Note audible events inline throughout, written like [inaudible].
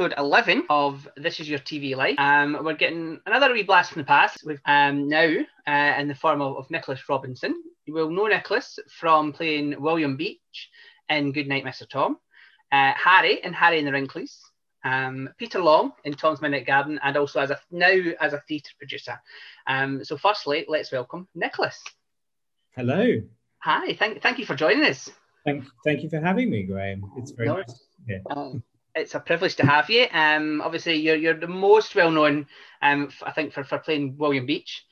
episode 11 of This Is Your TV Life. Um, we're getting another wee blast from the past with um, now uh, in the form of, of Nicholas Robinson. You will know Nicholas from playing William Beach in Goodnight, Mr. Tom, uh, Harry in Harry and the Wrinklies, um, Peter Long in Tom's Midnight Garden, and also as a now as a theatre producer. Um, so, firstly, let's welcome Nicholas. Hello. Hi, thank, thank you for joining us. Thank, thank you for having me, Graham. It's very No, nice. here. Um, [laughs] it's a privilege to have you. Um, obviously, you're, you're the most well known, um, f- I think, for, for playing William Beach,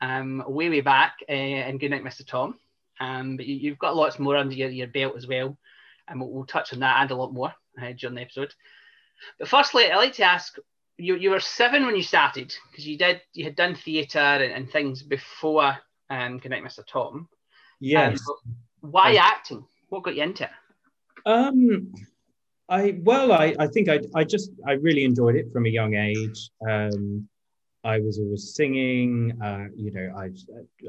um, way, way back uh, in Goodnight, Mr. Tom. Um, but you, you've got lots more under your, your belt as well. And we'll, we'll touch on that and a lot more uh, during the episode. But firstly, I'd like to ask you, you were seven when you started because you did you had done theatre and, and things before um, Goodnight, Mr. Tom. Yes. Um, why acting? What got you into it? Um, I well, I, I think I I just I really enjoyed it from a young age. Um, I was always singing. Uh, you know, I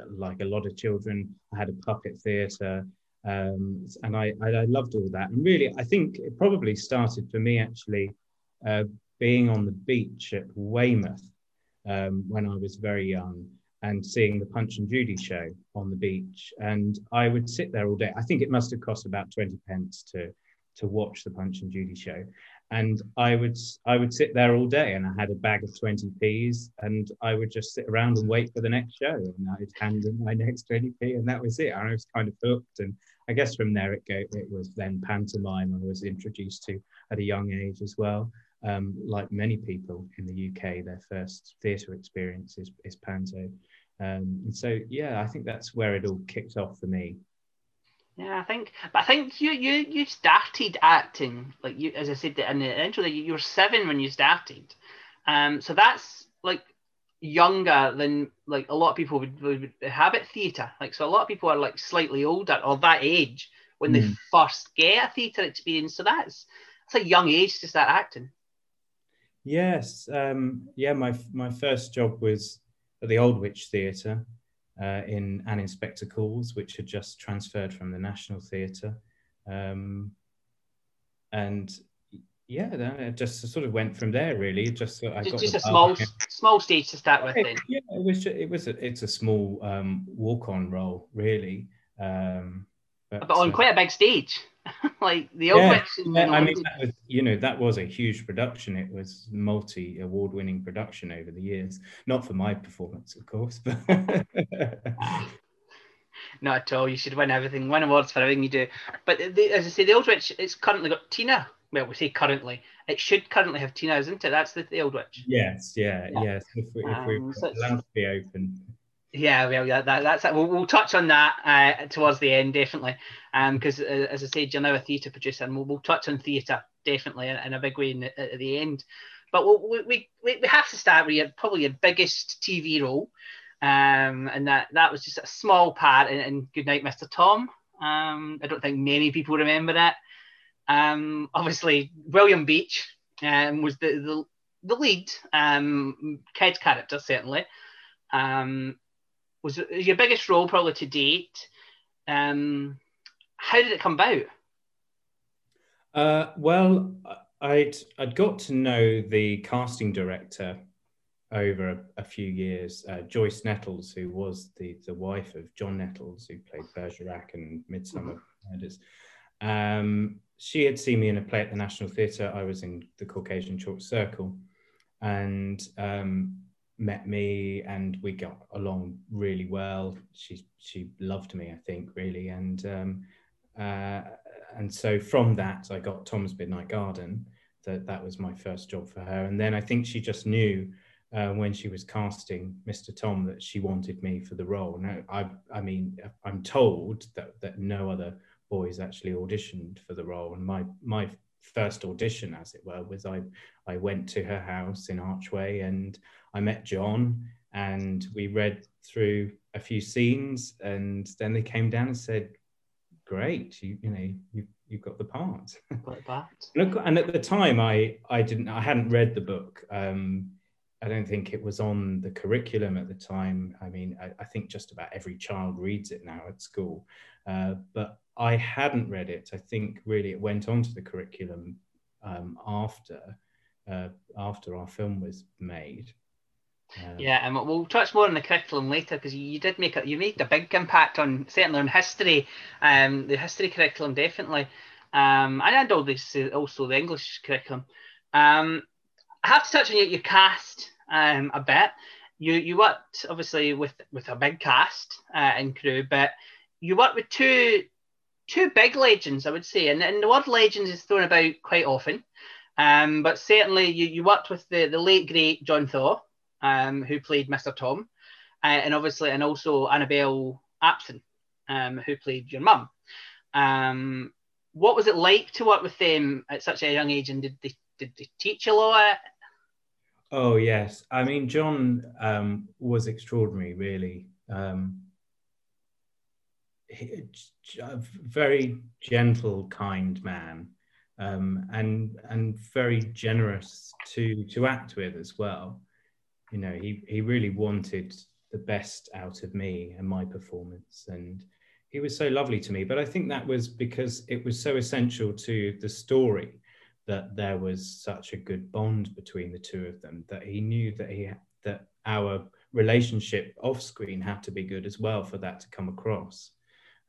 like a lot of children. I had a puppet theatre, um, and I, I I loved all that. And really, I think it probably started for me actually uh, being on the beach at Weymouth um, when I was very young and seeing the Punch and Judy show on the beach. And I would sit there all day. I think it must have cost about 20 pence to to watch the Punch and Judy show. And I would I would sit there all day and I had a bag of 20p's and I would just sit around and wait for the next show and I'd hand in my next 20p and that was it. I was kind of hooked. And I guess from there it go it was then pantomime I was introduced to at a young age as well. Um, like many people in the UK, their first theatre experience is, is panto. Um, and so, yeah, I think that's where it all kicked off for me. Yeah, I think, but I think you you you started acting like you, as I said in the intro, that you, were seven when you started, um, so that's like younger than like a lot of people would, would habit theatre. Like, so a lot of people are like slightly older or that age when they Mm. first get a theatre experience. So that's that's a young age to start acting. Yes, um, yeah. My my first job was at the Aldwych Theatre uh, in An Inspector Calls, which had just transferred from the National Theatre, um, and yeah, then it just sort of went from there. Really, just I Just, got just a small small stage to start with. Yeah, Then yeah, it was. It was. A, it's a small um, walk-on role, really. Um, but on uh, quite a big stage, [laughs] like the old Yeah, witch. Yeah, I mean, that was, you know, that was a huge production. It was multi award winning production over the years. Not for my performance, of course, but [laughs] Not at all. You should win everything, win awards for everything you do. But the, as I say, the Aldwych, it's currently got Tina. Well, we say currently. It should currently have Tina, isn't it? That's the, the Aldwych. yes, yeah, Yeah. yes. If, we, if Um, so it's- allowed to be open, Yeah, well, yeah, that, that's. We'll, we'll touch on that uh, towards the end, definitely. Because, uh, as I said, you're now a theatre producer, and we'll, we'll touch on theatre definitely in, in a big way in at the end. But we'll, we, we, we have to start with your, probably your biggest TV role. Um, and that, that was just a small part in, in Goodnight, Mr. Tom. Um, I don't think many people remember that. Um, obviously, William Beach um, was the, the, the lead um, kid character, certainly. Um, was it your biggest role probably to date. Um, how did it come about? Uh, well, I'd I'd got to know the casting director over a, a few years, uh, Joyce Nettles, who was the the wife of John Nettles, who played Bergerac and Midsomer Murders. Um, she had seen me in a play at the National Theatre. I was in the Caucasian Chalk Circle, and um, met me, and we got along really well. She she loved me, I think, really, and. Um, uh, and so from that, I got Tom's Midnight Garden. That that was my first job for her. And then I think she just knew uh, when she was casting Mr. Tom that she wanted me for the role. Now, I I mean, I'm told that that no other boys actually auditioned for the role. And my my first audition, as it were, was I I went to her house in Archway and I met John and we read through a few scenes and then they came down and said great you you know you you've got the part Like that. [laughs] Look, and at the time i i didn't i hadn't read the book um I don't think it was on the curriculum at the time. I mean, I, I think just about every child reads it now at school, uh, but I hadn't read it. I think really it went onto the curriculum um, after uh, after our film was made. Yeah, and we'll touch more on the curriculum later because you did make a you made a big impact on certainly on history, um, the history curriculum definitely, um, and this also the English curriculum. Um, I have to touch on your, your cast um, a bit. You you worked obviously with with a big cast uh, and crew, but you worked with two two big legends, I would say, and, and the word legends is thrown about quite often. Um, but certainly you, you worked with the, the late great John Thaw, um, who played Mr. Tom, uh, and obviously and also Annabelle Apsion, um, who played your mum. Um, what was it like to work with them at such a young age, and did they did they teach a lot? Oh yes, I mean John um, was extraordinary, really. Um, a very gentle, kind man, um, and and very generous to to act with as well. You know, he he really wanted the best out of me and my performance, and he was so lovely to me. But I think that was because it was so essential to the story that there was such a good bond between the two of them that he knew that he that our relationship off screen had to be good as well for that to come across.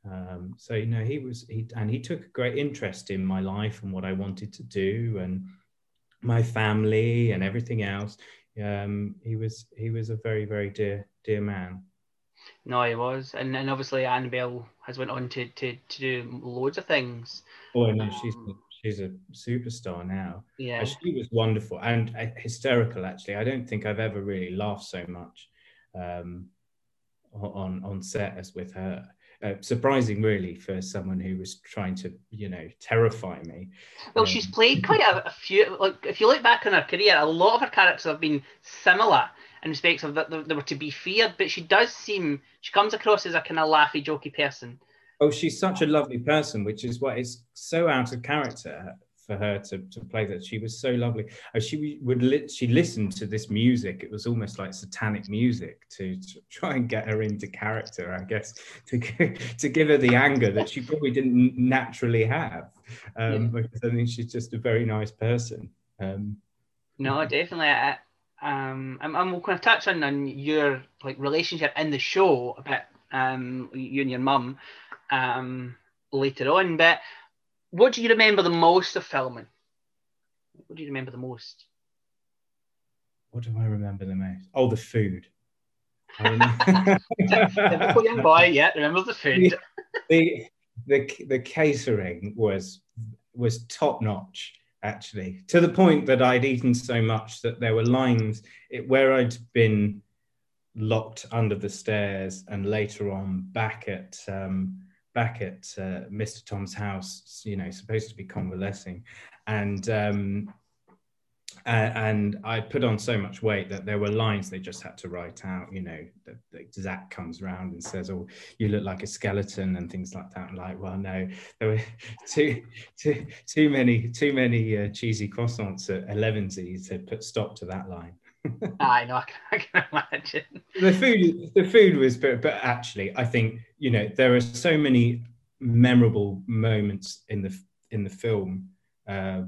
Um, so you know he was he and he took a great interest in my life and what I wanted to do and my family and everything else. Um, he was he was a very very dear dear man. No, he was, and and obviously Annabelle has went on to to, to do loads of things. Oh no, she's um, she's a superstar now. Yeah, she was wonderful and uh, hysterical. Actually, I don't think I've ever really laughed so much um, on on set as with her. Uh, surprising, really, for someone who was trying to, you know, terrify me. Well, um, she's played quite a, a, few. Like, if you look back on her career, a lot of her characters have been similar in respects of that they were to be feared, but she does seem she comes across as a kind of laughy, jokey person. Oh, she's such a lovely person, which is what is so out of character for her to, to play that. She was so lovely. She would she listened to this music. It was almost like satanic music to, to try and get her into character, I guess, to to give her the anger that she probably didn't naturally have. Um, yeah. Because I think she's just a very nice person. Um, no, definitely. I, um, and we'll kind of touch on, on your like relationship in the show a bit. Um, you and your mum um, later on. But what do you remember the most of filming? What do you remember the most? What do I remember the most? Oh, the food. Typical young boy, yeah, remember the food. The, the, the catering was was top notch actually to the point that I'd eaten so much that there were lines it, where I'd been locked under the stairs and later on back at um, back at uh, Mr. Tom's house, you know, supposed to be convalescing, and um, and I put on so much weight that there were lines they just had to write out. You know, that, that Zach comes around and says, "Oh, you look like a skeleton," and things like that. And like, well, no, there were [laughs] too too too many too many uh, cheesy croissants at Elevensies to put stop to that line. I know, I can, I can, imagine. The food, the food was, but, but actually, I think you know there are so many memorable moments in the in the film, uh,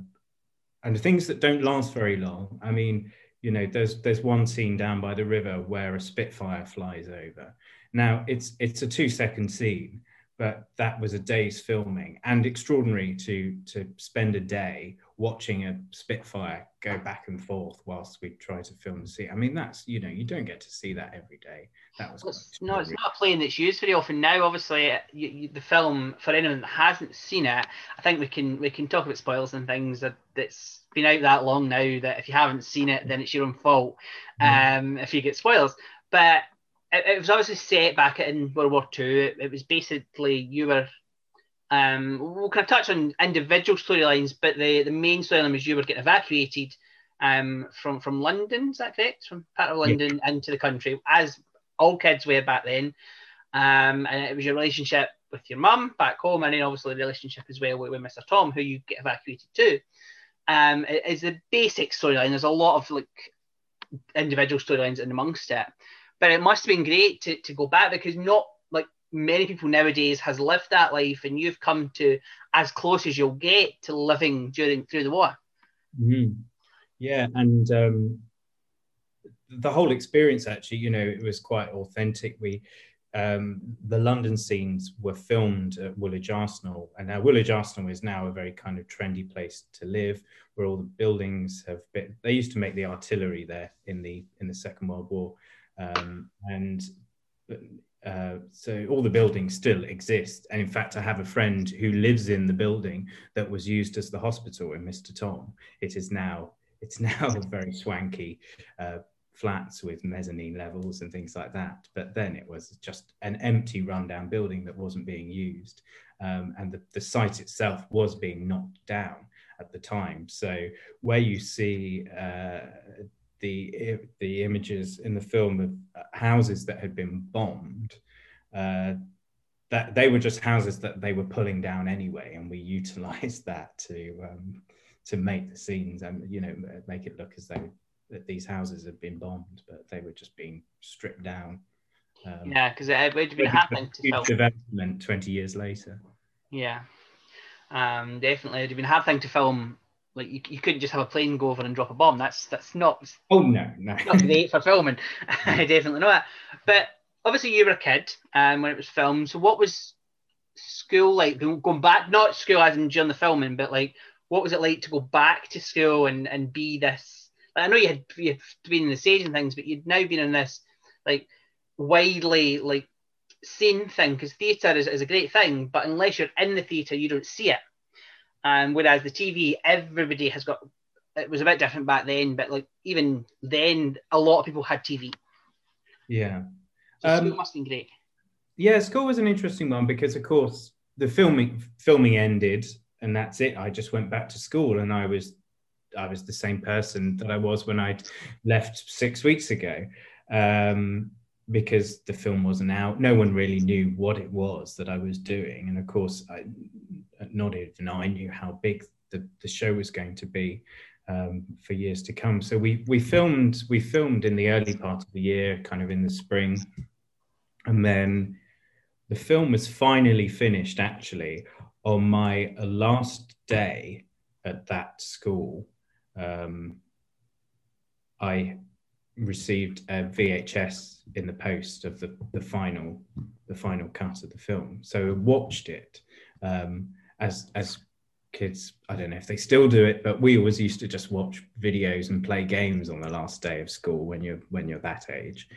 and things that don't last very long. I mean, you know, there's there's one scene down by the river where a Spitfire flies over. Now it's it's a two second scene, but that was a day's filming and extraordinary to to spend a day watching a Spitfire go back and forth whilst we try to film the scene. I mean, that's you know, you don't get to see that every day. That was it's, no, it's not a plane that's used very often now. Obviously, you, you, the film for anyone that hasn't seen it, I think we can we can talk about spoilers and things that that's been out that long now that if you haven't seen it, then it's your own fault um, if you get spoilers. But it, it was obviously set back in World War Two. It, it was basically you were um, we'll kind of touch on individual storylines, but the, the main storyline was you were getting evacuated um, from from London. Is that correct? From part of London yeah. into the country, as all kids were back then. Um, and it was your relationship with your mum back home, and then obviously the relationship as well with, with Mr. Tom, who you get evacuated to. Um, is the basic storyline. There's a lot of like individual storylines in amongst it. But it must have been great to, to go back because not like many people nowadays has lived that life, and you've come to as close as you'll get to living during through the war. Mm-hmm. Yeah, and um, the whole experience actually, you know, it was quite authentic. We um, the London scenes were filmed at Woolwich Arsenal, and now Woolwich Arsenal is now a very kind of trendy place to live, where all the buildings have been. They used to make the artillery there in the in the Second World War, um, and uh, so all the buildings still exist. And in fact, I have a friend who lives in the building that was used as the hospital in Mr. Tom. It is now it's now [laughs] very swanky uh, flats with mezzanine levels and things like that. But then it was just an empty, rundown building that wasn't being used. Um, and the, the site itself was being knocked down at the time. So where you see uh, the, the images in the film of uh, houses that had been bombed, uh, that they were just houses that they were pulling down anyway, and we utilized [laughs] that to um, to make the scenes and you know make it look as though that these houses had been bombed, but they were just being stripped down. Um, yeah, because it would be happening to development 20 years later. Yeah, um, definitely. It'd have been a hard thing to film. Like you, you couldn't just have a plane go over and drop a bomb. That's that's not. Oh no, no. Not great for filming. [laughs] I definitely know that. But obviously, you were a kid um, when it was filmed. So what was school like? Going back, not school as in during the filming, but like, what was it like to go back to school and and be this I know you had you've been in the stage and things, but you'd now been in this like widely like seen thing because theatre is, is a great thing, but unless you're in the theatre, you don't see it. And whereas the TV, everybody has got it was a bit different back then, but like even then, a lot of people had TV. Yeah, so um, must have been great. Yeah, school was an interesting one because, of course, the filming filming ended, and that's it. I just went back to school, and I was I was the same person that I was when I'd left six weeks ago. Um, because the film wasn't out, no one really knew what it was that I was doing, and of course, I, not even I knew how big the, the show was going to be um, for years to come. So we we filmed we filmed in the early part of the year, kind of in the spring, and then the film was finally finished actually on my last day at that school. Um, I received a VHS in the post of the, the final the final cut of the film. So watched it um, as as kids. I don't know if they still do it, but we always used to just watch videos and play games on the last day of school when you're when you're that age.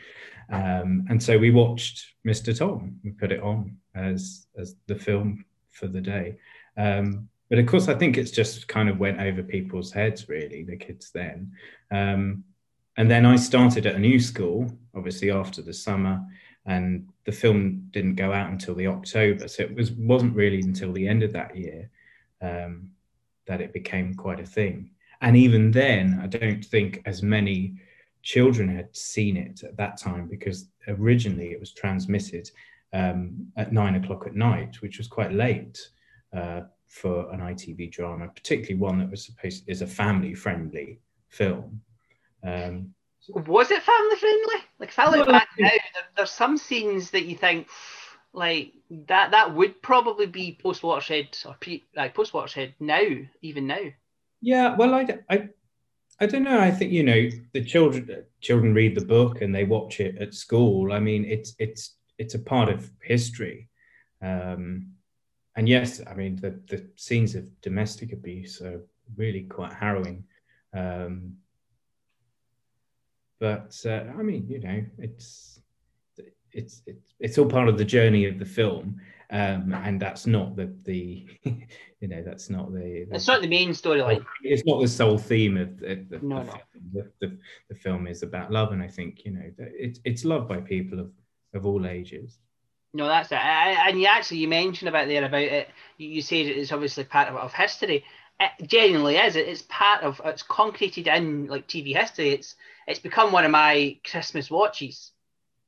Um, and so we watched Mr. Tom. We put it on as as the film for the day. Um, but of course, I think it's just kind of went over people's heads, really, the kids then. Um, and then I started at a new school, obviously after the summer, and the film didn't go out until the October. So it was wasn't really until the end of that year um, that it became quite a thing. And even then, I don't think as many children had seen it at that time because originally it was transmitted um, at nine o'clock at night, which was quite late. Uh, for an ITV drama, particularly one that was supposed is a family friendly film. Um, was it family friendly? Like if I look back now, there, there's some scenes that you think like that that would probably be post watershed or like post watershed now, even now. Yeah, well, I, I I don't know. I think you know the children children read the book and they watch it at school. I mean, it's it's it's a part of history. Um, and yes, I mean the the scenes of domestic abuse are really quite harrowing. Um, but uh, I mean, you know, it's it's it's it's all part of the journey of the film, um, and that's not the the [laughs] you know that's not the, the it's not the main storyline. It's not the sole theme of the, the, no, the no. Film. The, the, film is about love, and I think you know it's it's loved by people of of all ages. No, that's it. And you actually you mentioned about there about it. You said it's obviously part of, of history. It genuinely is. It's part of. It's concreted in like TV history. It's it's become one of my Christmas watches.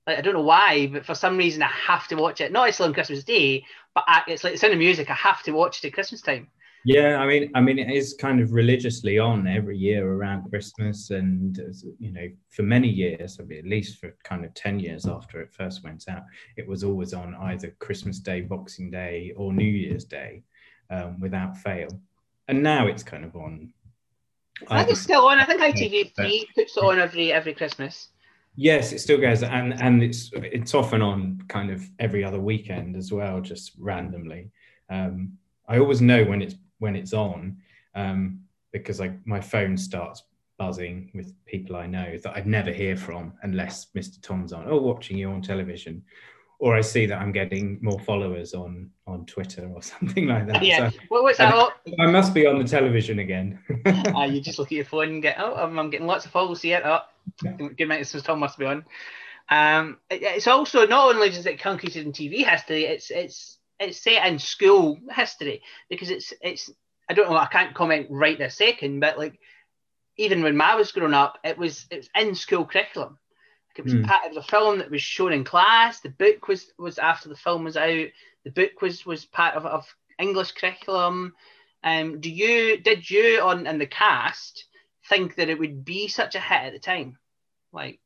Like I don't know why, but for some reason I have to watch it. Not necessarily on Christmas Day, but I, it's like it's in the music. I have to watch it at Christmas time. Yeah, I mean, I mean, it is kind of religiously on every year around Christmas, and you know, for many years, I mean, at least for kind of ten years after it first went out, it was always on either Christmas Day, Boxing Day, or New Year's Day, um, without fail. And now it's kind of on. I think it's still on. I think ITV3 puts it on every every Christmas. Yes, it still goes, and and it's it's often on kind of every other weekend as well, just randomly. Um, I always know when it's when it's on um, because like my phone starts buzzing with people I know that I'd never hear from unless Mr. Tom's on. Oh, watching you on television, or I see that I'm getting more followers on on Twitter or [laughs] something like that. Yeah, so, what was that? I, I must be on the television again. uh, [laughs] you just look at your phone and get, oh, I'm, I'm getting lots of followers here. Oh, good night, Mr. Tom must be on. Um, it, it's also not only just it concreted in TV history, it's it's it's set in school history because it's it's I don't know I can't comment right this second, but like even when I was growing up, it was it was in school curriculum. It was mm. it was a film that was shown in class. The book was was after the film was out. The book was was part of, of English curriculum. Um, do you did you on in the cast think that it would be such a hit at the time, like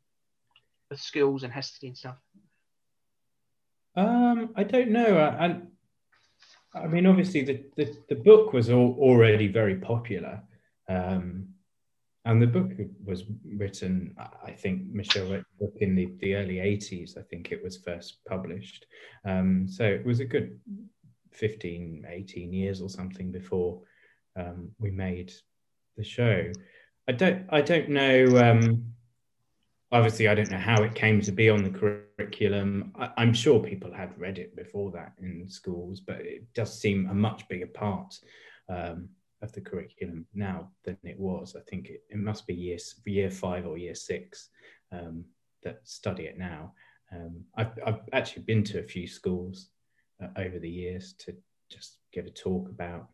with schools and history and stuff? Um, I don't know. And I, I, mean, obviously, the, the, the book was all, already very popular. Um, and the book was written, I think Michelle book in the, the early 80s, I think it was first published. Um, so it was a good 15, 18 years or something before um, we made the show. I don't, I don't know. Um, obviously I don't know how it came to be on the curriculum. I, am sure people had read it before that in schools, but it does seem a much bigger part um, of the curriculum now than it was. I think it, it must be year year five or year six um, that study it now. Um, I've, I've, actually been to a few schools uh, over the years to just give a talk about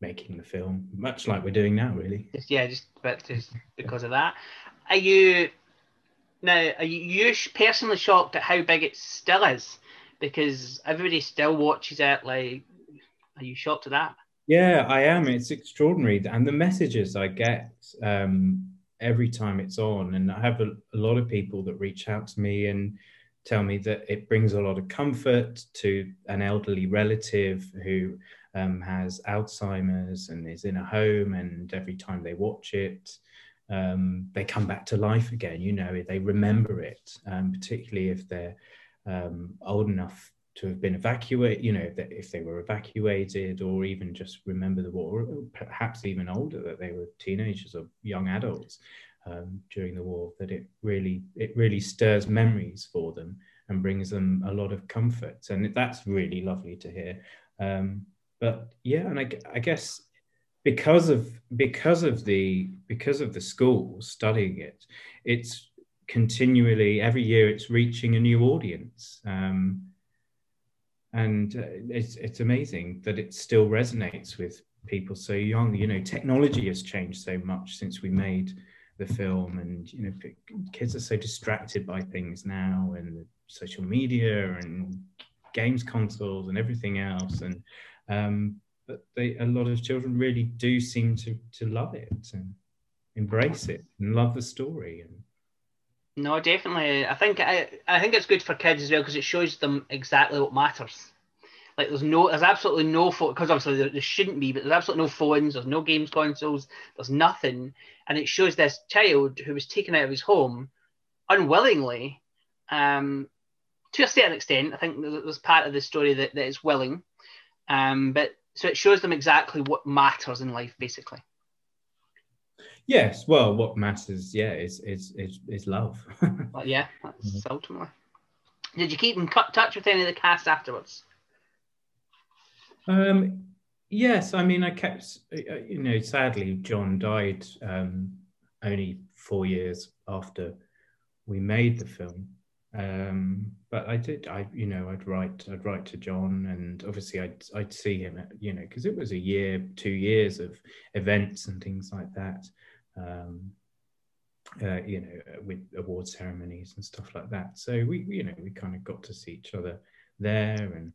making the film, much like we're doing now, really. Yeah, just but just [laughs] because of that. Are you now, are you personally shocked at how big it still is? Because everybody still watches it. Like, are you shocked at that? Yeah, I am. It's extraordinary, and the messages I get um, every time it's on, and I have a, a lot of people that reach out to me and tell me that it brings a lot of comfort to an elderly relative who um, has Alzheimer's and is in a home, and every time they watch it, um, they come back to life again. You know, they remember it, um, particularly if they're um, old enough to have been evacuated. You know, if they were evacuated, or even just remember the war, perhaps even older, that they were teenagers or young adults um, during the war. That it really, it really stirs memories for them and brings them a lot of comfort, and that's really lovely to hear. Um, but yeah, and I, I guess because of because of the because of the schools studying it it's continually every year it's reaching a new audience um, and uh, it's it's amazing that it still resonates with people so young. You know technology has changed so much since we made the film and you know kids are so distracted by things now and social media and games consoles and everything else. And um, but they, a lot of children really do seem to to love it and embrace it and love the story and no definitely. I think i, I think it's good for kids as well because it shows them exactly what matters. Like there's no there's absolutely no phone because obviously there, there, shouldn't be but there's absolutely no phones there's no games consoles there's nothing. And it shows this child who was taken out of his home unwillingly um to a certain extent. I think there's part of the story that, that is willing. Um but so it shows them exactly what matters in life, basically. Yes, well, what matters, yeah, is is is, is love. [laughs] well, yeah, that's mm-hmm. ultimately. Did you keep in touch with any of the cast afterwards? Um, yes, I mean, I kept, uh, you know, sadly, John died um, only four years after we made the film. Um, but I did, I you know, I'd write, I'd write to John, and obviously I'd I'd see him, at, you know, because it was a year, two years of events and things like that. Um, uh, you know, with award ceremonies and stuff like that. So we, you know, we kind of got to see each other there, and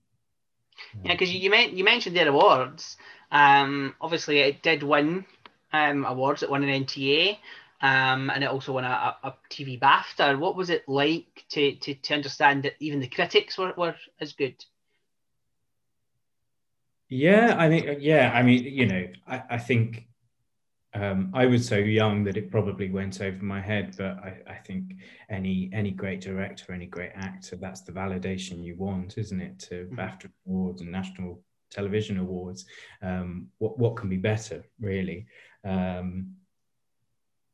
Yeah, because you, you, you mentioned their awards. Um, obviously, it did win um, awards. It won an NTA, um, and it also won a, a, a TV BAFTA. What was it like to, to, to understand that even the critics were, were as good? Yeah, I think yeah, I mean, you know, I, I think um, I was so young that it probably went over my head, but I, I, think any any great director, any great actor, that's the validation you want, isn't it? To mm-hmm. BAFTA awards and national television awards. Um, what what can be better, really? Um,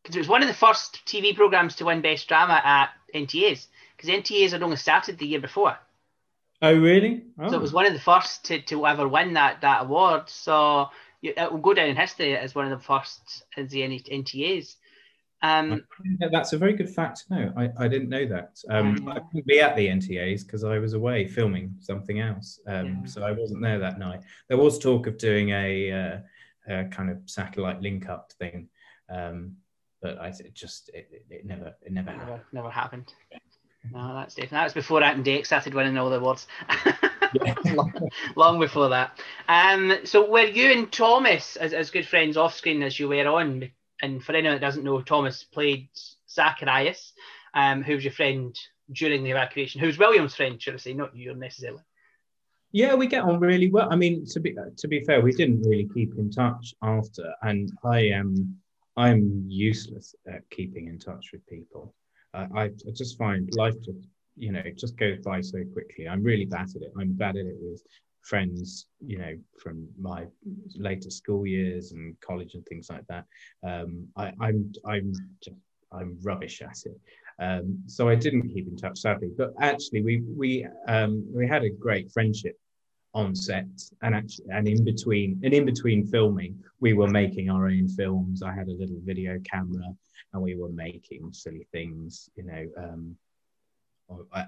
because it was one of the first TV programs to win Best Drama at NTAs. Because NTAs had only started the year before. Oh, really? Oh. So it was one of the first to, to ever win that that award. So it will go down in history as one of the first as the NTAs. Um, that's a very good fact to know. I, I didn't know that. Um, I couldn't be at the NTAs because I was away filming something else. Um, yeah. So I wasn't there that night. There was talk of doing a, uh, a kind of satellite link up thing, um, but I it just it, it, never it never never, never happened. No, that's different. That was before Ant and Dec started winning all the awards. [laughs] [laughs] long, before that. Um, so were you and Thomas as, as good friends off screen as you were on? And for anyone that doesn't know, Thomas played Zacharias, um, who was your friend during the evacuation, who was William's friend, should I say, not you necessarily. Yeah, we get on really well. I mean, to be to be fair, we didn't really keep in touch after, and I am I'm useless at keeping in touch with people. I, I just find life just you know just goes by so quickly. I'm really bad at it. I'm bad at it with friends, you know, from my later school years and college and things like that. Um, I, I'm I'm just I'm rubbish at it. Um, so I didn't keep in touch, sadly. But actually, we we um, we had a great friendship on set, and actually, and in between, and in between filming, we were making our own films. I had a little video camera, and we were making silly things, you know. Um,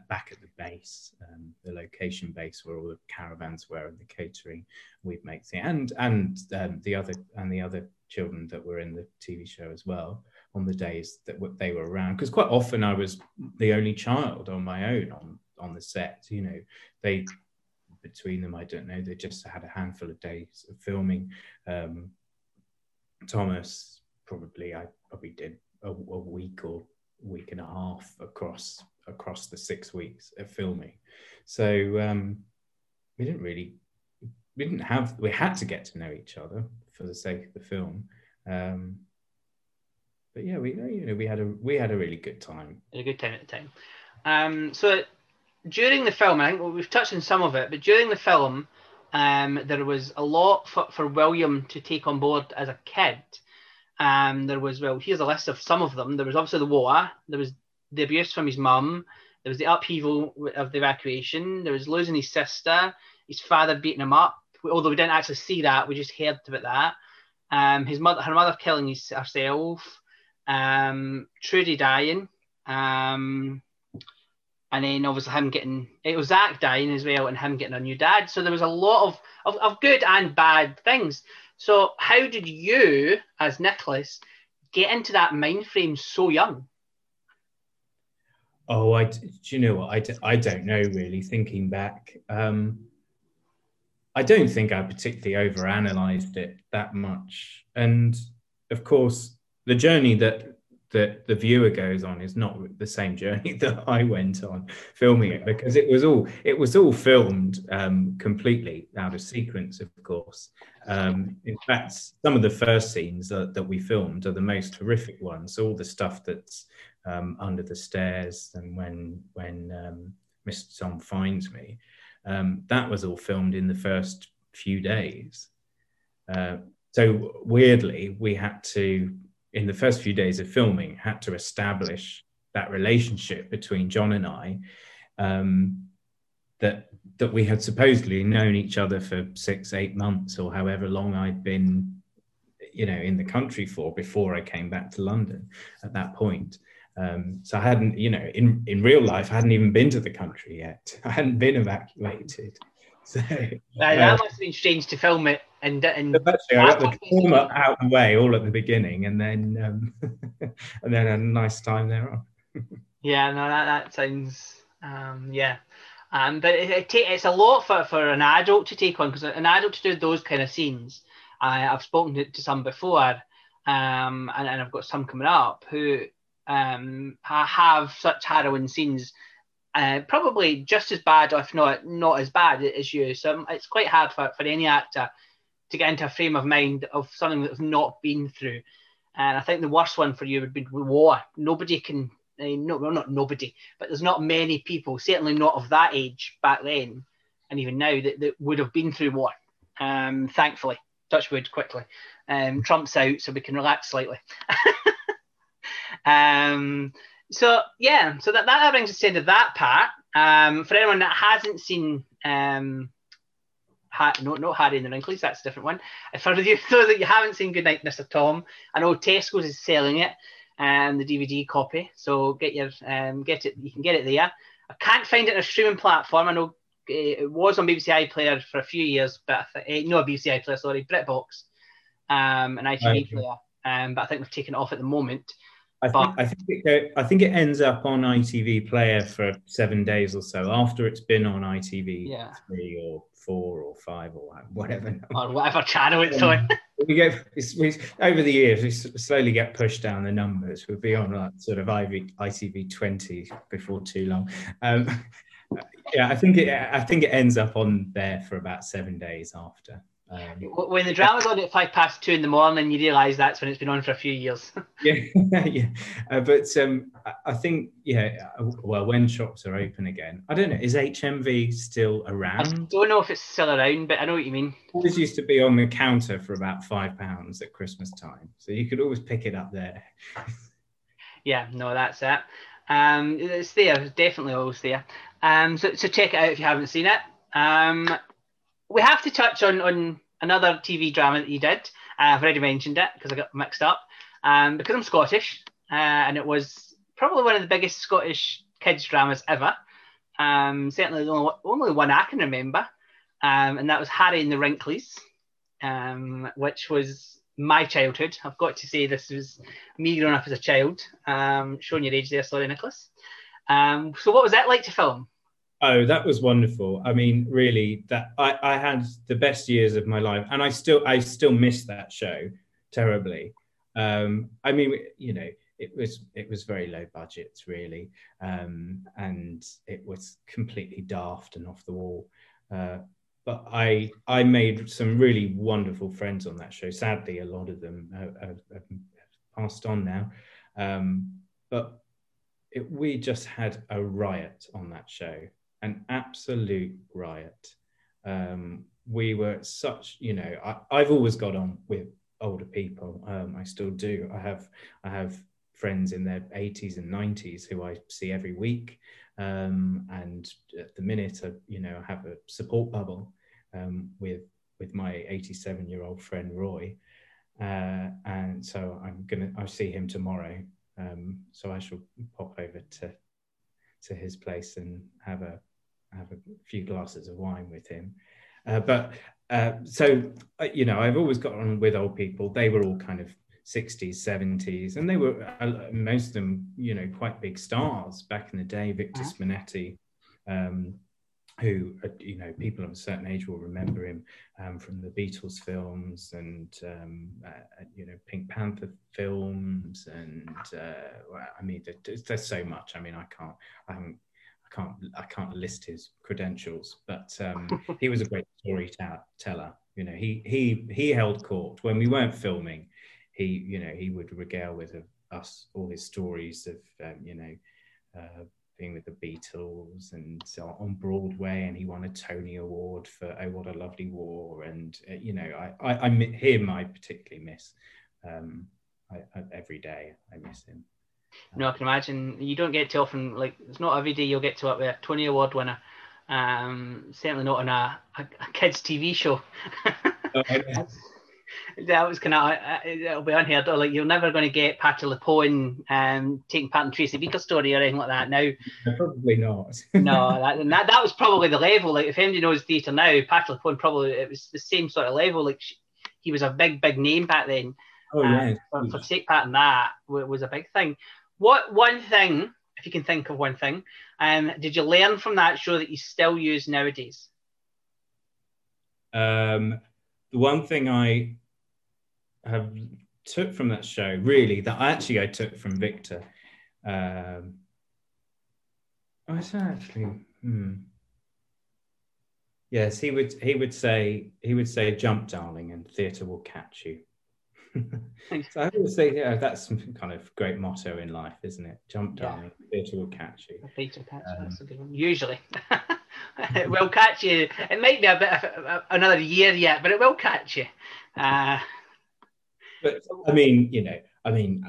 back at the base, um, the location base where all the caravans were and the catering, we'd make things, and and um, the other and the other children that were in the TV show as well on the days that they were around. Because quite often I was the only child on my own on on the set. You know, they between them, I don't know, they just had a handful of days of filming. Um, Thomas probably I probably did a, a week or week and a half across across the six weeks of filming. So um, we didn't really, we didn't have, we had to get to know each other for the sake of the film. Um, but yeah, we you know we had a we had a really good time. A good time at the time. Um, so during the film, I think well, we've touched on some of it, but during the film, um, there was a lot for, for William to take on board as a kid. Um, there was well, here's a list of some of them. There was obviously the war. There was the abuse from his mum. There was the upheaval of the evacuation. There was losing his sister, his father beating him up. Although we didn't actually see that, we just heard about that. Um, his mother, her mother killing his, herself. Um, Trudy dying. Um, and then obviously him getting it was Zach dying as well, and him getting a new dad. So there was a lot of, of, of good and bad things. So how did you, as Nicholas, get into that mind frame so young? Oh, I do you know what? I, I don't know really. Thinking back, um, I don't think I particularly overanalyzed it that much. And of course, the journey that that the viewer goes on is not the same journey [laughs] that I went on filming it because it was all it was all filmed um, completely out of sequence, of course. Um, in fact, some of the first scenes that, that we filmed are the most horrific ones. All the stuff that's um, under the stairs and when when um, Mr. Tom finds me. Um, that was all filmed in the first few days. Uh, so weirdly, we had to, in the first few days of filming, had to establish that relationship between John and I. Um, that that we had supposedly known each other for six, eight months, or however long I'd been, you know, in the country for before I came back to London. At that point, um, so I hadn't, you know, in, in real life, I hadn't even been to the country yet. [laughs] I hadn't been evacuated. [laughs] So that, that uh, must have been strange to film it and and actually, I got the trauma out the way all at the beginning, and then um, [laughs] and then a nice time there yeah, no, that that sounds um, yeah. Um, but it, it ta- it's a lot for, for an adult to take on because an adult to do those kind of scenes. I, I've spoken to, some before, um, and, and I've got some coming up who um, have such harrowing scenes, uh, probably just as bad, if not not as bad as you. So it's quite hard for, for any actor to get into a frame of mind of something that they've not been through. And I think the worst one for you would be war. Nobody can, uh, no, well, not nobody, but there's not many people, certainly not of that age back then, and even now, that, that would have been through war. Um, thankfully, touch wood quickly. Um, Trump's out, so we can relax slightly. [laughs] um, so yeah, so that, that brings us to the end of that part. Um, for anyone that hasn't seen um, ha- no, not Harry and the Wrinklies, that's a different one. Uh, For you, [laughs] those that you haven't seen Goodnight, Mr. Tom, I know Tesco's is selling it, and the DVD copy. So get your um, get it. You can get it there. I can't find it on a streaming platform. I know it was on BBC iPlayer for a few years, but I th- uh, no BBC iPlayer, sorry, BritBox, um, an ITV player. Um, but I think we've taken it off at the moment. I think, I think it I think it ends up on ITV Player for seven days or so after it's been on ITV Yeah. three or four or five or whatever. [laughs] Or whatever channel it's on. [laughs] we get it's, over the years we slowly get pushed down the numbers. We'll be on like sort of IV, ITV twenty before too long. Um, [laughs] yeah, I think it I think it ends up on there for about seven days after. Um, when the drama's on at five past two in the morning, you realise that's when it's been on for a few years. [laughs] yeah, [laughs] yeah. Uh, but um, I- think yeah. uh, Well, when shops are open again, I don't know. Is HMV still around? I don't know if it's still around, but I know what you mean. Always used to be on the counter for about five pounds at Christmas time, so you could always pick it up there. [laughs] Yeah, no, that's it. Um, it's there, definitely always there. Um, so, so check it out if you haven't seen it. Um, we have to touch on on another TV drama that you did. Uh, I've already mentioned it because I got mixed up. Um, because I'm Scottish, uh, and it was probably one of the biggest Scottish kids dramas ever. Um, certainly the only, only one I can remember, um, and that was Harry and the Wrinklies, um, which was my childhood. I've got to say this was me growing up as a child. Um, showing your age there, sorry, Nicholas. Um, so what was that like to film? Oh, that was wonderful. I mean, really, that I, I had the best years of my life, and I still I still miss that show terribly. Um, I mean, you know, it was it was very low budget, really, um, and it was completely daft and off the wall. Uh, but I I made some really wonderful friends on that show. Sadly, a lot of them have, have, have passed on now, um, but it, we just had a riot on that show an absolute riot. Um, we were such, you know, I, I've always got on with older people. Um, I still do. I have, I have friends in their 80s and 90s who I see every week. Um, and at the minute, I, you know, I have a support bubble um, with with my 87 year old friend Roy. Uh, and so I'm gonna, I see him tomorrow. Um, so I shall pop over to to his place and have a have a few glasses of wine with him. Uh, but uh, so uh, you know, I've always got on with old people. They were all kind of 60s, 70s, and they were uh, most of them, you know, quite big stars back in the day. Victor Mhm. Spinetti, um, who uh, you know, people of a certain age will remember him um, from the Beatles films and um, uh, you know Pink Panther films, and uh, well, I mean, there's, there's so much. I mean, I can't, I haven't, I can't, I can't list his credentials, but um, [laughs] he was a great storyteller. You know, he he he held court when we weren't filming. He, you know, he would regale with us all his stories of, um, you know. Uh, being with the Beatles and so on Broadway, and he won a Tony Award for "Oh What a Lovely War." And uh, you know, I, I, I mi- him I particularly miss um, I, I, every day. I miss him. No, I can imagine you don't get too often. Like it's not every day you'll get to up with a Tony Award winner. Um, certainly not on a, a, a kids TV show. [laughs] [laughs] that was kind of it'll be on here. Like you're never going to get Patti LuPone um, taking part in Tracy Beaker story or anything like that. Now, [laughs] Probably not. no, that, that that was probably the level. Like if anybody knows theatre now, Patti LuPone probably it was the same sort of level. Like she, he was a big, big name back then. oh yeah. for, for to take part in that wa- was a big thing. What one thing if you can think of one thing. Um, did you learn from that show that you still use nowadays? Um, the one thing I have took from that show, really, that I actually I took from Victor. Um, I don't actually. Hmm. Yes, he would. He would say. He would say, "Jump, darling, and theatre will catch you." [laughs] so I would say, yeah, that's some kind of great motto in life, isn't it? Jump, darling, yeah. theatre will catch you. Theatre catch you. That's a good one. Usually, [laughs] [laughs] it will catch you. It might be a bit of another year yet, but it will catch you. Uh, but I mean, you know, I mean,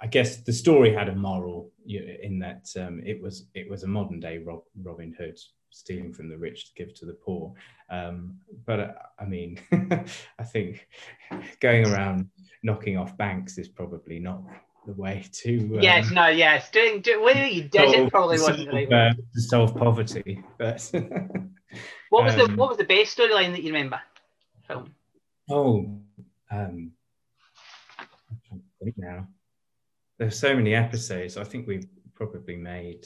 I guess the story had a moral in that um, it was it was a modern day Rob, Robin Hood stealing from the rich to give to the poor. Um, but uh, I mean, [laughs] I think going around knocking off banks is probably not the way to. Uh, yes, no, yes, doing do, whether you did it probably wasn't solve, uh, to solve poverty. But [laughs] what was um, the what was the best storyline that you remember? Film. Oh, um, I think now. There's so many episodes. I think we've probably made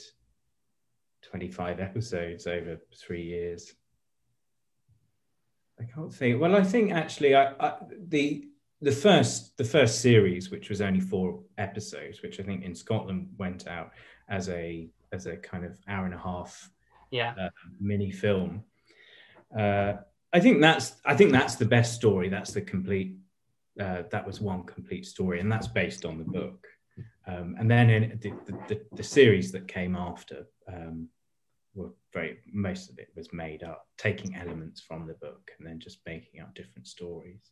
25 episodes over three years. I can't think. Well, I think actually, I, I, the the first the first series, which was only four episodes, which I think in Scotland went out as a as a kind of hour and a half yeah uh, mini film. Uh, I think that's I think that's the best story. That's the complete. Uh, that was one complete story, and that's based on the book. Um, and then in the, the, the, series that came after um, were very most of it was made up, taking elements from the book and then just making up different stories.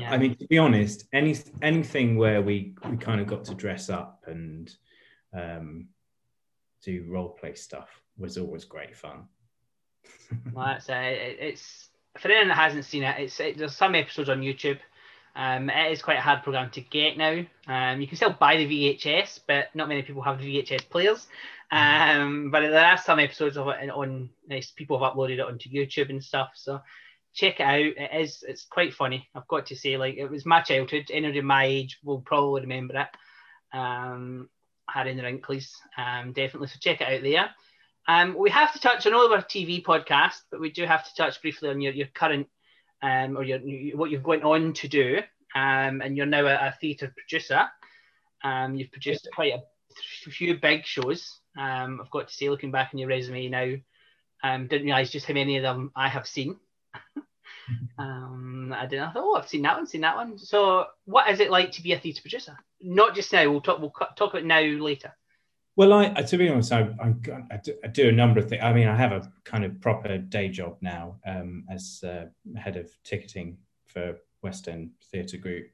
Yeah. I mean, to be honest, any anything where we we kind of got to dress up and um, do role play stuff was always great fun. [laughs] well, that's uh, it's for anyone that hasn't seen it, it's it, there's some episodes on YouTube. Um, it is quite a hard program to get now. Um, you can still buy the VHS, but not many people have the VHS players. Um, but there are some episodes of it on. People have uploaded it onto YouTube and stuff. So check it out. It is. It's quite funny. I've got to say, like it was my childhood. Anybody my age will probably remember it. Um, Harry and the Wrinklies. Um, definitely. So check it out there. Um, we have to touch on all of our TV podcast, but we do have to touch briefly on your, your current um, or your, what you've going on to do. Um, and you're now a, a theatre producer. Um, you've produced quite a few big shows. Um, I've got to say, looking back on your resume now, um, didn't realise just how many of them I have seen. [laughs] um, I didn't. I thought, oh, I've seen that one, seen that one. So, what is it like to be a theatre producer? Not just now. We'll talk. We'll talk about now later. Well, I, to be honest, I, I, I, do, I, do, a number of things. I mean, I have a kind of proper day job now um, as uh, head of ticketing for West End Theatre Group.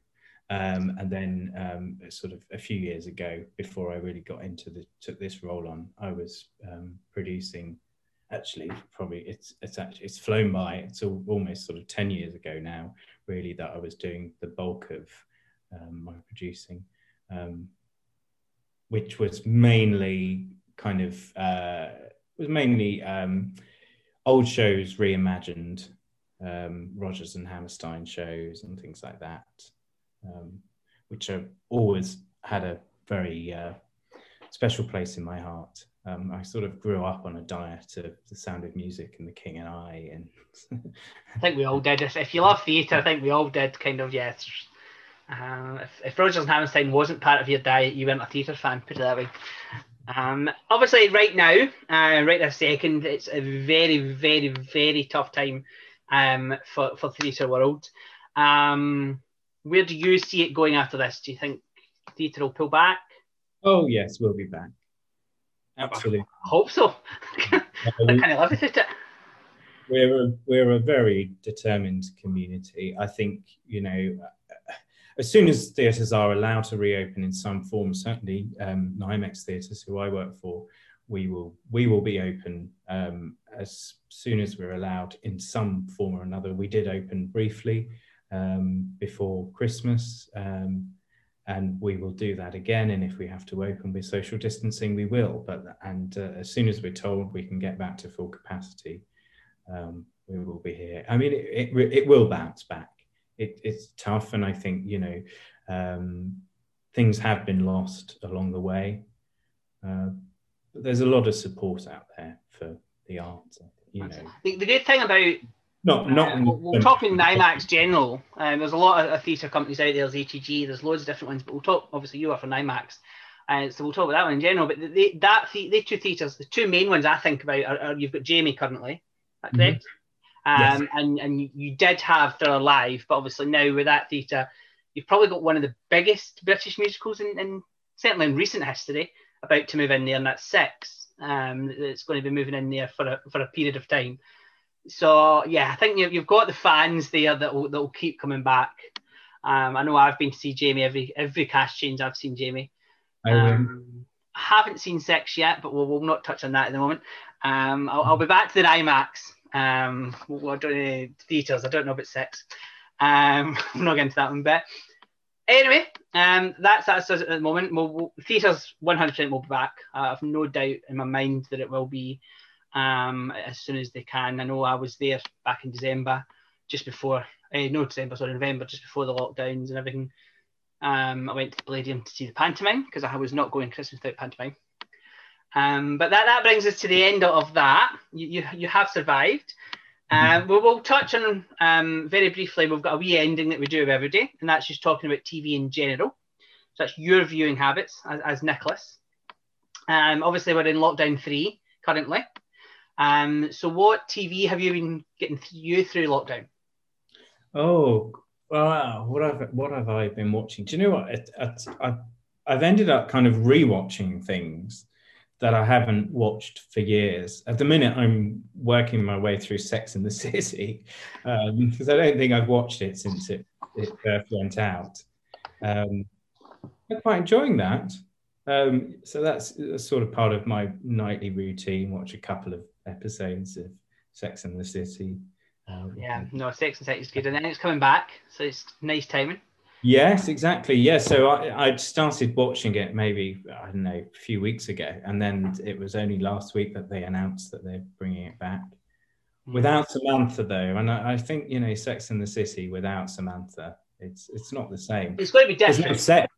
Um, and then um, sort of a few years ago, before I really got into the, took this role on, I was um, producing. Actually, probably it's it's actually it's flown by. It's almost sort of ten years ago now, really, that I was doing the bulk of um, my producing. Um, which was mainly kind of uh, was mainly um, old shows reimagined, um, Rodgers and Hammerstein shows and things like that, um, which have always had a very uh, special place in my heart. Um, I sort of grew up on a diet of the Sound of Music and The King and I, and I think we all did. If you love theatre, I think we all did. Kind of, yes. Um, if, if Rodgers and Hammerstein wasn't part of your diet, you weren't a theatre fan, put it that way. Um, obviously, right now, uh, right this second, it's a very, very, very tough time um, for, for theatre world. Um, where do you see it going after this? Do you think theatre will pull back? Oh, yes, we'll be back. Absolutely. I hope so. I kind of love it. We're a, we're a very determined community. I think, you know, as soon as theatres are allowed to reopen in some form, certainly um, NIMAX theatres, who I work for, we will we will be open um, as soon as we're allowed in some form or another. We did open briefly um, before Christmas, um, and we will do that again. And if we have to open with social distancing, we will. But and uh, as soon as we're told we can get back to full capacity, um, we will be here. I mean, it, it, it will bounce back it, it's tough, and I think you know um, things have been lost along the way. Uh, but there's a lot of support out there for the arts. You know, The, the good thing about not not. uh, we'll, we'll talk in NIMAX general. Um, there's a lot of, of theatre companies out there. There's ATG. There's loads of different ones. But we'll talk. Obviously, you are for NIMAX, uh, so we'll talk about that one in general. But the, the, that the, the two theatres, the two main ones I think about are, are you've got Jamie currently, that correct? Yes. Um, and and you, did have Thriller Live, but obviously now with that theatre, you've probably got one of the biggest British musicals in, in certainly in recent history about to move in there, and that's Six. Um, it's going to be moving in there for a for a period of time. So yeah, I think you, you've got the fans there that will, that will keep coming back. Um, I know I've been to see Jamie every every cast change. I've seen Jamie. I. Um, haven't seen Six yet, but we'll, we'll not touch on that at the moment. Um, I'll, I'll be back to the IMAX. Um, we'll, do any details. I don't know about Six. Um, [laughs] I'm not getting into that one, but anyway, um, that's that's us at the moment. We'll, we'll, theaters 100% will be back. I have no doubt in my mind that it will be um, as soon as they can. I know I was there back in December, just before, eh, no December, sorry, November, just before the lockdowns and everything. Um, I went to the Palladium to see the pantomime because I was not going Christmas without pantomime. Um, but that, that brings us to the end of that. You, you, you have survived. Um, we will touch on um, very briefly. We've got a wee ending that we do every day, and that's just talking about TV in general. So that's your viewing habits as, as Nicholas. Um, obviously, we're in lockdown three currently. Um, so, what TV have you been getting you through lockdown? Oh, wow. What have what have I been watching? Do you know what? It, I've, ended up kind of rewatching things that I haven't watched for years. At the minute, I'm working my way through Sex and the [laughs] City because I don't think I've watched it since it, it first went out. Um, I'm quite enjoying that. Um, so that's, that's sort of part of my nightly routine. Watch a couple of episodes of Sex and the City. Uh, Yeah, no, Sex and City is good, and then it's coming back, so it's nice timing. Yes, exactly. Yeah, so I I started watching it maybe I don't know a few weeks ago, and then it was only last week that they announced that they're bringing it back without Samantha though, and I, I think you know Sex and the City without Samantha, it's it's not the same. It's going to be There's no different. sex.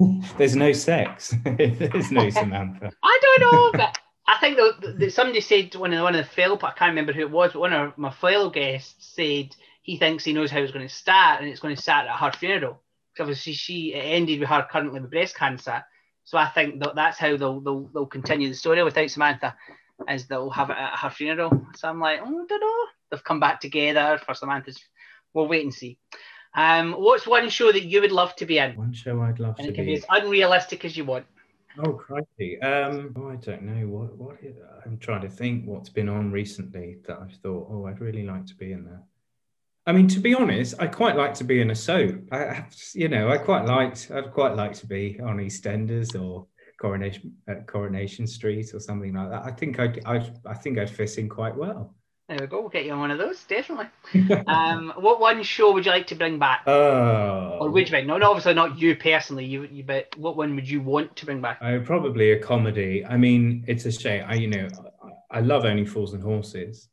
[laughs] There's no sex. [laughs] There's no [laughs] Samantha. I don't know, but I think that, somebody said one of the, one of the fellow, I can't remember who it was, but one of my fellow guests said he thinks he knows how it's going to start, and it's going to start at her funeral. Because obviously she it ended with her currently with breast cancer, so I think that that's how they'll they'll, they'll continue the story without Samantha, as they'll have it at her funeral. So I'm like, oh, I don't know. They've come back together for Samantha's. We'll wait and see. Um, what's one show that you would love to be in? One show I'd love And to it can be be. as unrealistic as you want. Oh crikey! Um, oh, I don't know what what is, I'm trying to think what's been on recently that I've thought. Oh, I'd really like to be in there. I mean, to be honest, I quite like to be in a soap. I, you know, I quite liked. I'd quite like to be on EastEnders or Coronation uh, Coronation Street or something like that. I think I'd, I'd I think I'd fit in quite well. There we go. We'll get you on one of those, definitely. [laughs] Um, what one show would you like to bring back? oh, or would you bring? No, no, obviously not you personally. You, you, but what one would you want to bring back? Oh, probably a comedy. I mean, it's a shame. I, you know, I, I love Only Fools and Horses,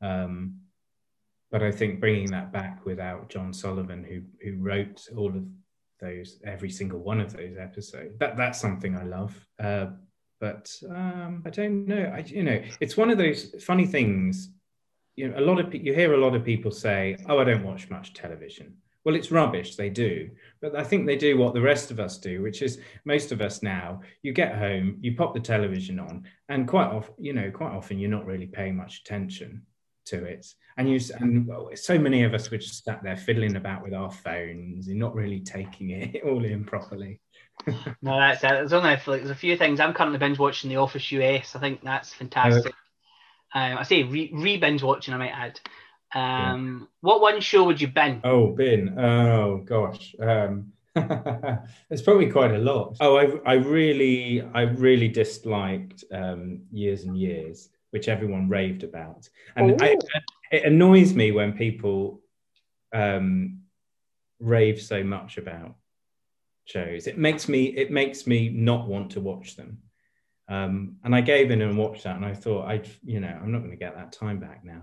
um, but I think bringing that back without John Sullivan, who who wrote all of those, every single one of those episodes, that that's something I love. Uh, but um, I don't know. I, you know, it's one of those funny things. You know, a lot of pe- you hear a lot of people say, "Oh, I don't watch much television." Well, it's rubbish. They do, but I think they do what the rest of us do, which is most of us now. You get home, you pop the television on, and quite often, you know, quite often you're not really paying much attention to it. And you and so many of us were just sat there fiddling about with our phones and not really taking it [laughs] all in properly. [laughs] No, that's it. There's only like, there's a few things. I'm currently binge watching The Office US. I think that's oh, fantastic. Um, I say re, re binge watching. I might add. Um, What one show would you bin? Oh, bin. Oh gosh. Um, [laughs] there's probably quite a lot. Oh, I, I really, I really disliked um, years and years, which everyone raved about, and I, it annoys me when people um, rave so much about shows. It makes me, it makes me not want to watch them. Um, and I gave in and watched that, and I thought, I, you know, I'm not going to get that time back now.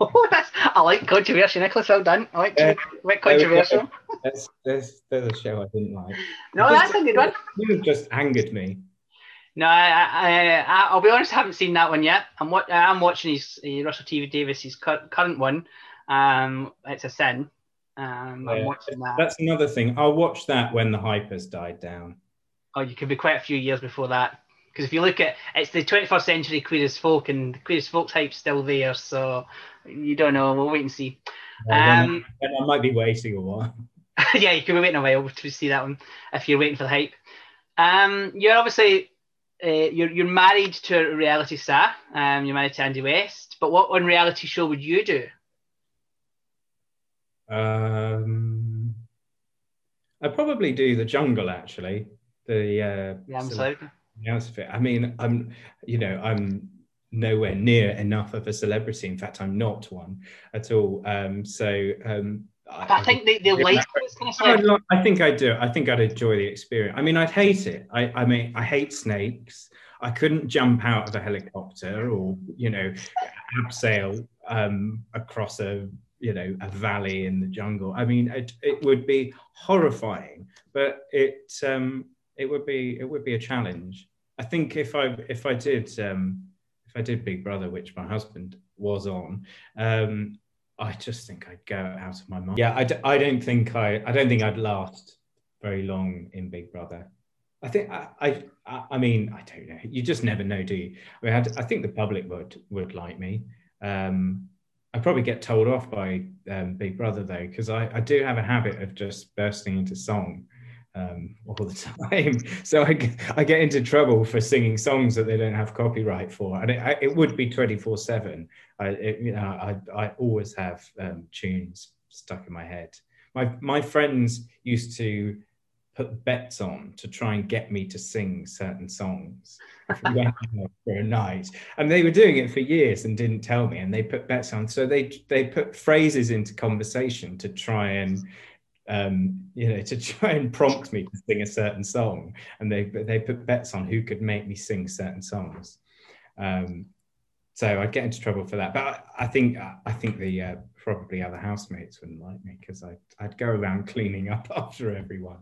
Oh, that's, [laughs] I like controversy, Nicholas. Well done. I like Yeah. quite controversial. There's, there's, there's a show I didn't like. No, that's a good one. You just angered me. No, I, I, will be honest, I haven't seen that one yet. I'm what I'm watching his, his Russell T Davies, his current one. Um, it's a sin. Um, I'm watching that. That's another thing. I'll watch that when the hype has died down. Oh, you could be quite a few years before that. Because if you look at it's the 21st century Queer as Folk, and Queer as Folk's hype's still there, so you don't know. We'll wait and see. um, I might be waiting a while. [laughs] [laughs] yeah, you could be waiting a while to see that one if you're waiting for the hype. Um, you're obviously uh, you're you're married to a reality star. Um, you're married to Andy West. But what one reality show would you do? Um, I'd probably do the jungle actually. The uh, yeah, I'm sorry. I mean, I'm you know I'm nowhere near enough of a celebrity. In fact, I'm not one at all. Um, so um, I, I, think they, they like I think I do. I think I'd enjoy the experience. I mean, I'd hate it. I, I mean, I hate snakes. I couldn't jump out of a helicopter or, you know, abseil um, across a, you know, a valley in the jungle. I mean, it, it would be horrifying, but it um, it would be it would be a challenge. I think if I if I did um, if I did Big Brother, which my husband was on, um, I just think I'd go out of my mind. Yeah, I d- I don't think I I don't think I'd last very long in Big Brother. I think I, I I mean I don't know. You just never know, do you? I, mean, I, I think the public would would like me. Um, I probably get told off by um, Big Brother though, because I, I do have a habit of just bursting into song um, all the [laughs] time. So I I get into trouble for singing songs that they don't have copyright for, and it, it would be twenty four seven. I you know I I always have um, tunes stuck in my head. My my friends used to put bets on to try and get me to sing certain songs [laughs] for a night and they were doing it for years and didn't tell me and they put bets on so they they put phrases into conversation to try and um, you know, [laughs] to try and prompt me to sing a certain song, and they they put bets on who could make me sing certain songs. Um, so I'd get into trouble for that. But I, I think I think the uh, probably other housemates wouldn't like me because I'd I'd go around [laughs] cleaning up after everyone.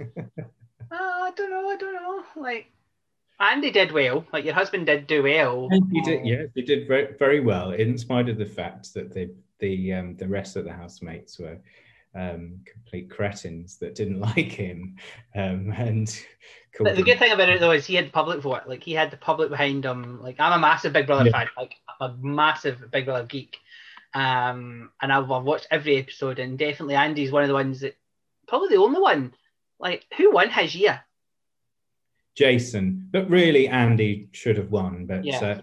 oh, [laughs] I don't know. I don't know. Like Andy did well. Like your husband did do well. he did. Yeah, he did very, very well. In spite of the fact that the the um, the rest of the housemates were um, complete cretins that didn't [laughs] like him. Um, and the, the good thing about it though is he had the public vote. Like he had the public behind him. Like I'm a massive Big Brother yeah. fan. Like I'm a massive Big Brother geek. Um, and I've, I've watched every episode, and definitely Andy's one of the ones that probably the only one. Like who won his year? Jason, but really Andy should have won. But yeah. uh,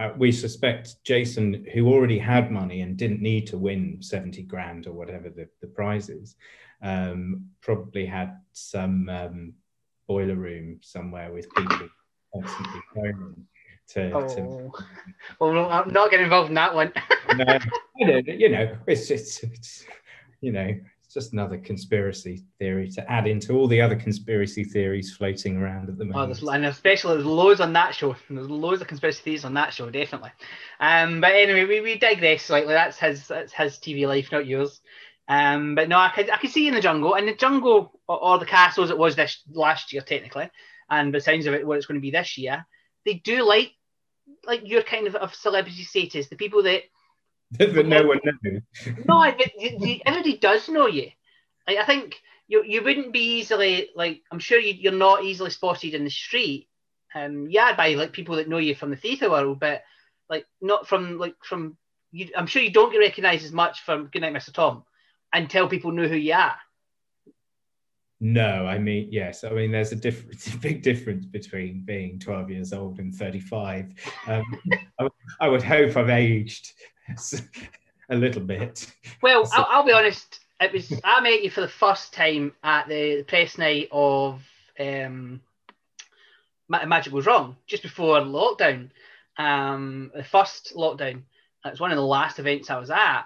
uh, we suspect Jason, who already had money and didn't need to win 70 grand or whatever the, the prize is, um, probably had some um, boiler room somewhere with people constantly phoning. To, oh. to... Well, I'm not getting involved in that one. no, you know, it's just, it's, you know, it's just another conspiracy theory to add into all the other conspiracy theories floating around at the moment. Oh, and especially there's loads on that show. There's loads of conspiracy theories on that show, definitely. Um, but anyway, we, we digress slightly. That's his that's his TV life, not yours. Um, but no, I could I could see in the jungle, and the jungle or, or the castle as it was this last year technically, and the sounds of it, what it's going to be this year, they do like like your kind of, of celebrity status, the people that [laughs] that no one knows. no, everybody does know you. Like, I think you you wouldn't be easily like I'm sure you, you're not easily spotted in the street. Um, yeah, by like people that know you from the theatre world, but like not from like from you. I'm sure you don't get recognised as much from Goodnight, Mr. Tom, until people know who you are. No, I mean yes. I mean there's a difference, [laughs] a big difference between being 12 years old and 35. Um, [laughs] I, I, would hope I've aged [laughs] a little bit. Well, so, I'll, I'll, be honest. It was I met you for the first time at the press night of um, Magic Goes Wrong, just before lockdown. Um, the first lockdown. It was one of the last events I was at.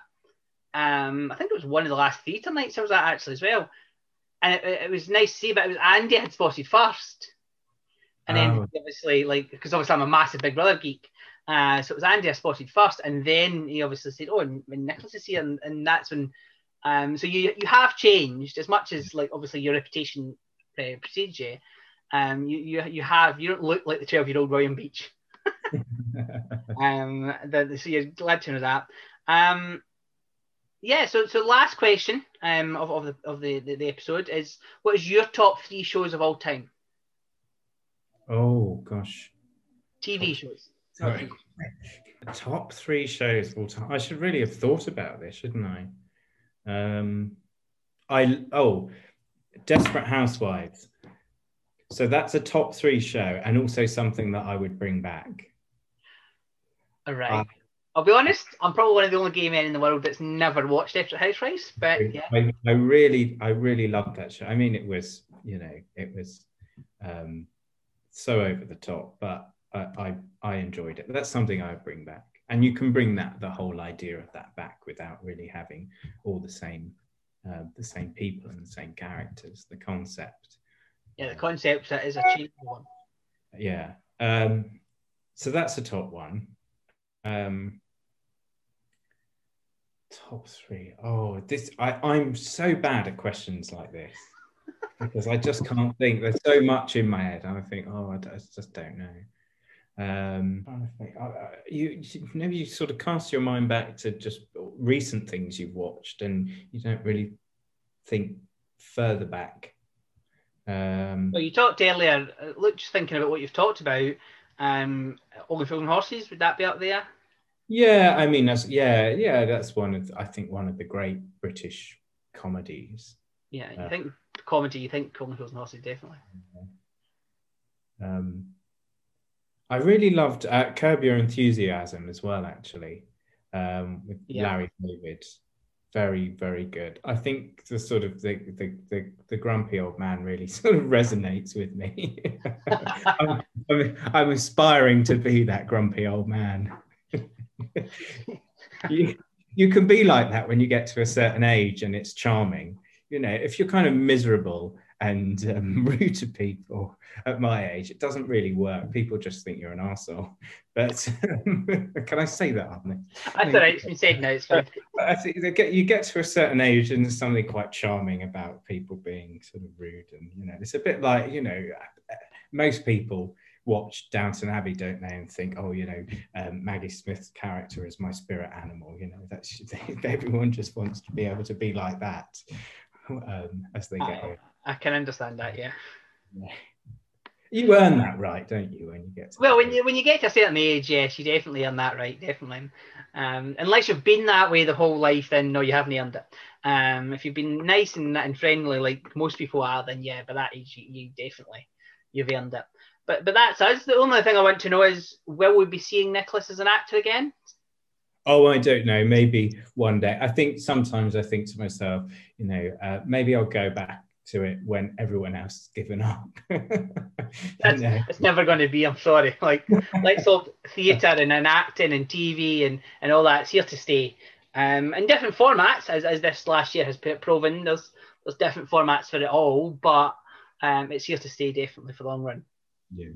Um, I think it was one of the last theatre nights I was at actually as well. And it, it was nice to see, but it was Andy had spotted first. And then oh. obviously, like, because obviously I'm a massive Big Brother geek. Uh, so it was Andy I spotted first, and then he obviously said, "Oh, and, and Nicholas is here," and, and that's when. Um, so you you have changed as much as like obviously your reputation uh, precedes you. Um, you, you you have you don't look like the twelve year old William Beech. [laughs] um, the, so you're glad to know that. Um, yeah. So so last question um of, of the of the, the the episode is what is your top three shows of all time? oh gosh. TV shows. Sorry. Top three shows of all time. I should really have thought about this, shouldn't I? Um, I oh, Desperate Housewives. So that's a top three show, and also something that I would bring back. All right. Uh, I'll be honest. I'm probably one of the only gay men in the world that's never watched Desperate Housewives, but yeah. I, I really, I really loved that show. I mean, it was, you know, it was um, so over the top, but I, I, I enjoyed it. That's something I bring back, and you can bring that the whole idea of that back without really having all the same, uh, the same people and the same characters. The concept, Yeah, the concept that is a cheap one. yeah. Um, so that's the top one. Um, top three. Oh, this I, I'm so bad at questions like this because I just can't think. There's so much in my head, and I think, oh, I just don't know. Um, trying to think. I- I- you, you maybe you sort of cast your mind back to just recent things you've watched, and you don't really think further back. Um, Well, you talked earlier. uh, Look, just thinking about what you've talked about. Um, Only Fools and Horses. Would that be up there? Yeah, I mean, that's yeah, yeah, that's one of I think one of the great British comedies. Yeah, you Yeah. think comedy. You think Only Fools and Horses definitely. Um, I really loved uh, Curb Your Enthusiasm as well, actually, um, with Yeah. Larry David. Very, very good. I think the sort of the the, the, the grumpy old man really [laughs] sort of resonates with me. [laughs] I'm, I'm, I'm aspiring to be that grumpy old man. [laughs] you, you can be like that when you get to a certain age and it's charming. You know, if you're kind of miserable and um, [laughs] rude to people at my age, it doesn't really work. People just think you're an arsehole. But [laughs] can I say that, all right. It's been said no. It's fine. [laughs] I think you get to a certain age and there's something quite charming about people being sort of rude. And, you know, it's a bit like, you know, most people watch Downton Abbey, don't they, and think, oh, you know, um, Maggie Smith's character is my spirit animal. You know, that's everyone just wants to be able to be like that um, as they get I, older. I can understand that. Yeah. You earn that right, don't you, when you get to Well, when you when you get to a certain age, yes, you definitely earn that right, definitely. Um, unless you've been that way the whole life, then no, you haven't earned it. Um, if you've been nice and, and friendly like most people are, then yeah, by that age, you, you definitely you've earned it. But but that's us. The only thing I want to know is will we be seeing Nicholas as an actor again? Oh, I don't know. Maybe one day. I think sometimes I think to myself, you know, uh, maybe I'll go back to it when everyone else has given up. [laughs] That's? It's never going to be. I'm sorry. [laughs] Like let's hope theatre and, and acting and TV and, and all that's here to stay. Um, in different formats, as, as this last year has proven. There's there's different formats for it all, but um, it's here to stay definitely for the long run. Yeah.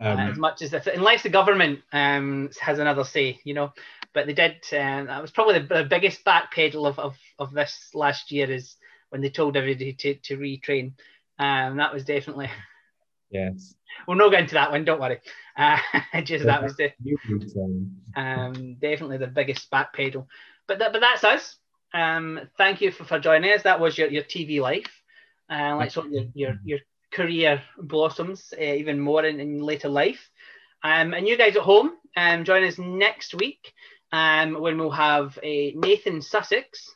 Uh, as Um, much as the, unless the government um, has another say, you know. But they did. Um, that was probably the, the biggest backpedal of, of, of this last year is when they told everybody to, to retrain. Um, that was definitely. [laughs] yes. We'll not get into that one. Don't worry. Uh, [laughs] just that was the You would say. um, definitely the biggest backpedal. But that, but that's us. Um, thank you for, for joining us. That was your, your TV life. Uh, let's hope your, your your career blossoms uh, even more in, in later life. Um, and you guys at home, um, join us next week um, when we'll have a Nathan Sussex,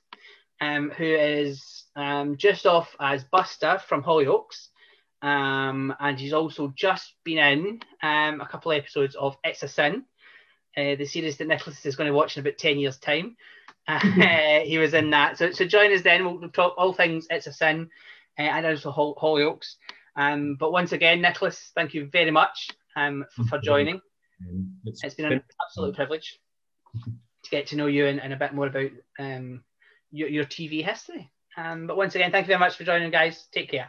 um, who is um, just off as Buster from Hollyoaks. Um, and he's also just been in um, a couple of episodes of It's a Sin, uh, the series that Nicholas is going to watch in about 10 years' time. [laughs] Uh, he was in that. So, so join us then. We'll, talk all things It's a Sin uh, and also Hol- Hollyoaks. Um, but once again, Nicholas, thank you very much um, for, for joining. Um, it's It's been an absolute privilege to get to know you and, and a bit more about um, your, your TV history. Um, but once again, thank you very much for joining, guys. Take care.